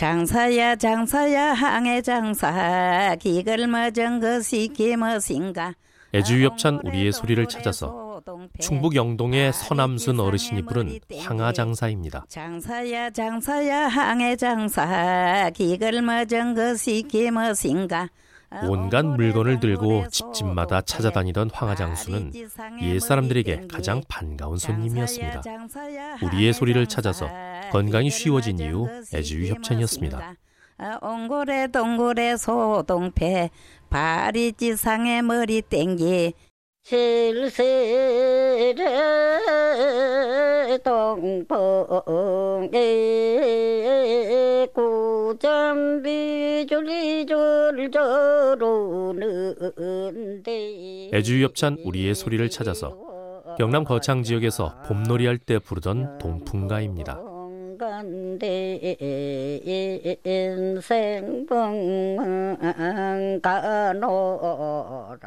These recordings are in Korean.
장사야 장사야 항해 장사. 기걸머정 것이 기머신가. 애주협찬 우리의 소리를 찾아서 충북 영동의 서남순 어르신이 부른 황하장사입니다. 장사야 장사야 항해 장사. 기걸머정 것이 기머신가. 온갖 물건을 들고 집집마다 찾아다니던 황하장수는 옛 사람들에게 가장 반가운 손님이었습니다. 우리의 소리를 찾아서 건강이 쉬워진 이후 애주유 협찬이었습니다. 옹골에 동골에 소동패 파리지상에 머리 땡기 실세례 동봉에 구점비줄리줄저로는데 애주협찬 우리의 소리를 찾아서 경남 거창 지역에서 봄놀이 할 때 부르던 동풍가입니다. 간대 인생 벙가노라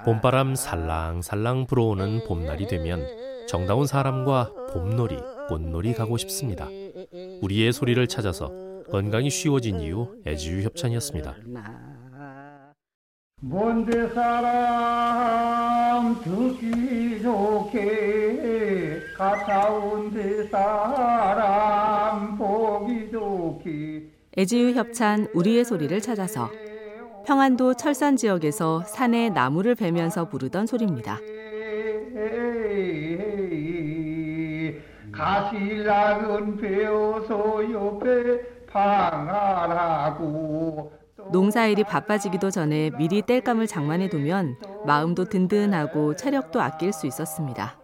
봄바람 살랑살랑 불어오는 봄날이 되면 정다운 사람과 봄놀이, 꽃놀이 가고 싶습니다. 우리의 소리를 찾아서 건강이 쉬워진 이후 애지유 협찬이었습니다. 먼데 사람 듣기 좋게 가까운 데 사람 애지유 협찬 우리의 소리를 찾아서 평안도 철산 지역에서 산에 나무를 베면서 부르던 소리입니다. 가시락은 배워서 옆에 방하라고 농사일이 바빠지기도 전에 미리 땔감을 장만해 두면 마음도 든든하고 체력도 아낄 수 있었습니다.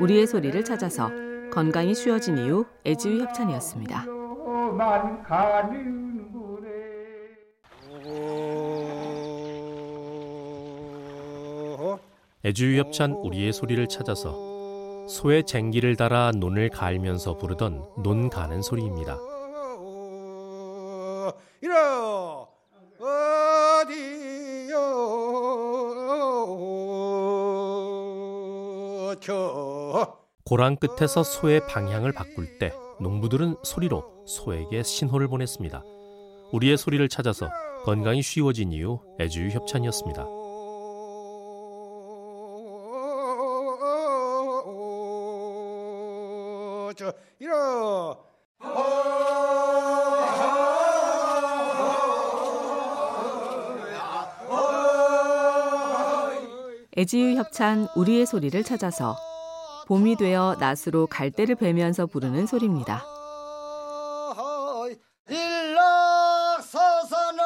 우리의 소리를 찾아서 건강이 쉬워진 이후 애지유 협찬이었습니다. 만 가는구네 애주유 협찬 우리의 소리를 찾아서 소의 쟁기를 달아 논을 갈면서 부르던 논 가는 소리입니다. 이러 어디요? 저. 고랑 끝에서 소의 방향을 바꿀 때 농부들은 소리로 소에게 신호를 보냈습니다. 우리의 소리를 찾아서 건강이 쉬워진 이후 애주유 협찬이었습니다. 저 이러 애지유 협찬 우리의 소리를 찾아서 봄이 되어 낫으로 갈대를 베면서 부르는 소리입니다. 일락서서는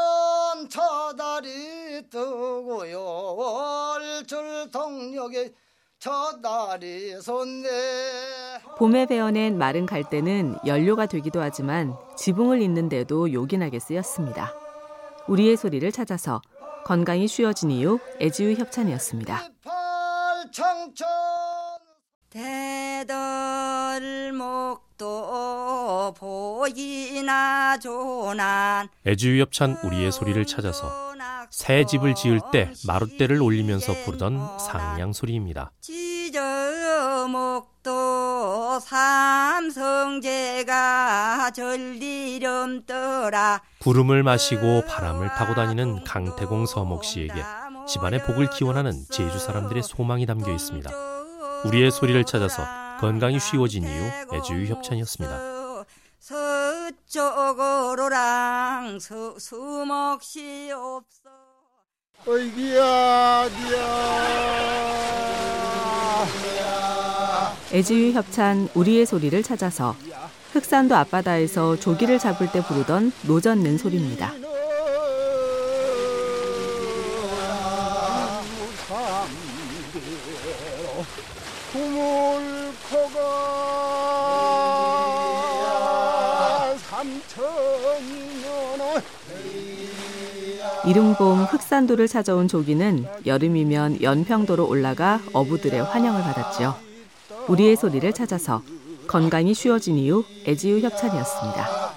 저다리 뜨고요 월줄 동력에 저다리 솟네 봄에 베어낸 마른 갈대는 연료가 되기도 하지만 지붕을 잇는데도 요긴하게 쓰였습니다. 우리의 소리를 찾아서 건강이 쉬워진 이후 애지유 협찬이었습니다. 팔청천 대덜목도 보이나 조난 애주유 협찬 우리의 소리를 찾아서 새 집을 지을 때 마룻대를 올리면서 부르던 상냥 소리입니다. 지저목도 삼성제가 절리렴떠라 구름을 마시고 바람을 타고 다니는 강태공 서목 씨에게 집안의 복을 기원하는 제주 사람들의 소망이 담겨 있습니다. 우리의 소리를 찾아서 건강이 쉬워진 이후 애주유 협찬이었습니다. 서쪽으로랑 서, 수목시 없어 어이기야 니야 애지유 협찬 우리의 소리를 찾아서 흑산도 앞바다에서 조기를 잡을 때 부르던 노젓는 소리입니다. 구물코가 삼천이면 이릉봉 흑산도를 찾아온 조기는 여름이면 연평도로 올라가 어부들의 환영을 받았죠. 우리의 소리를 찾아서 건강이 쉬워진 이후 애지유 협찬이었습니다.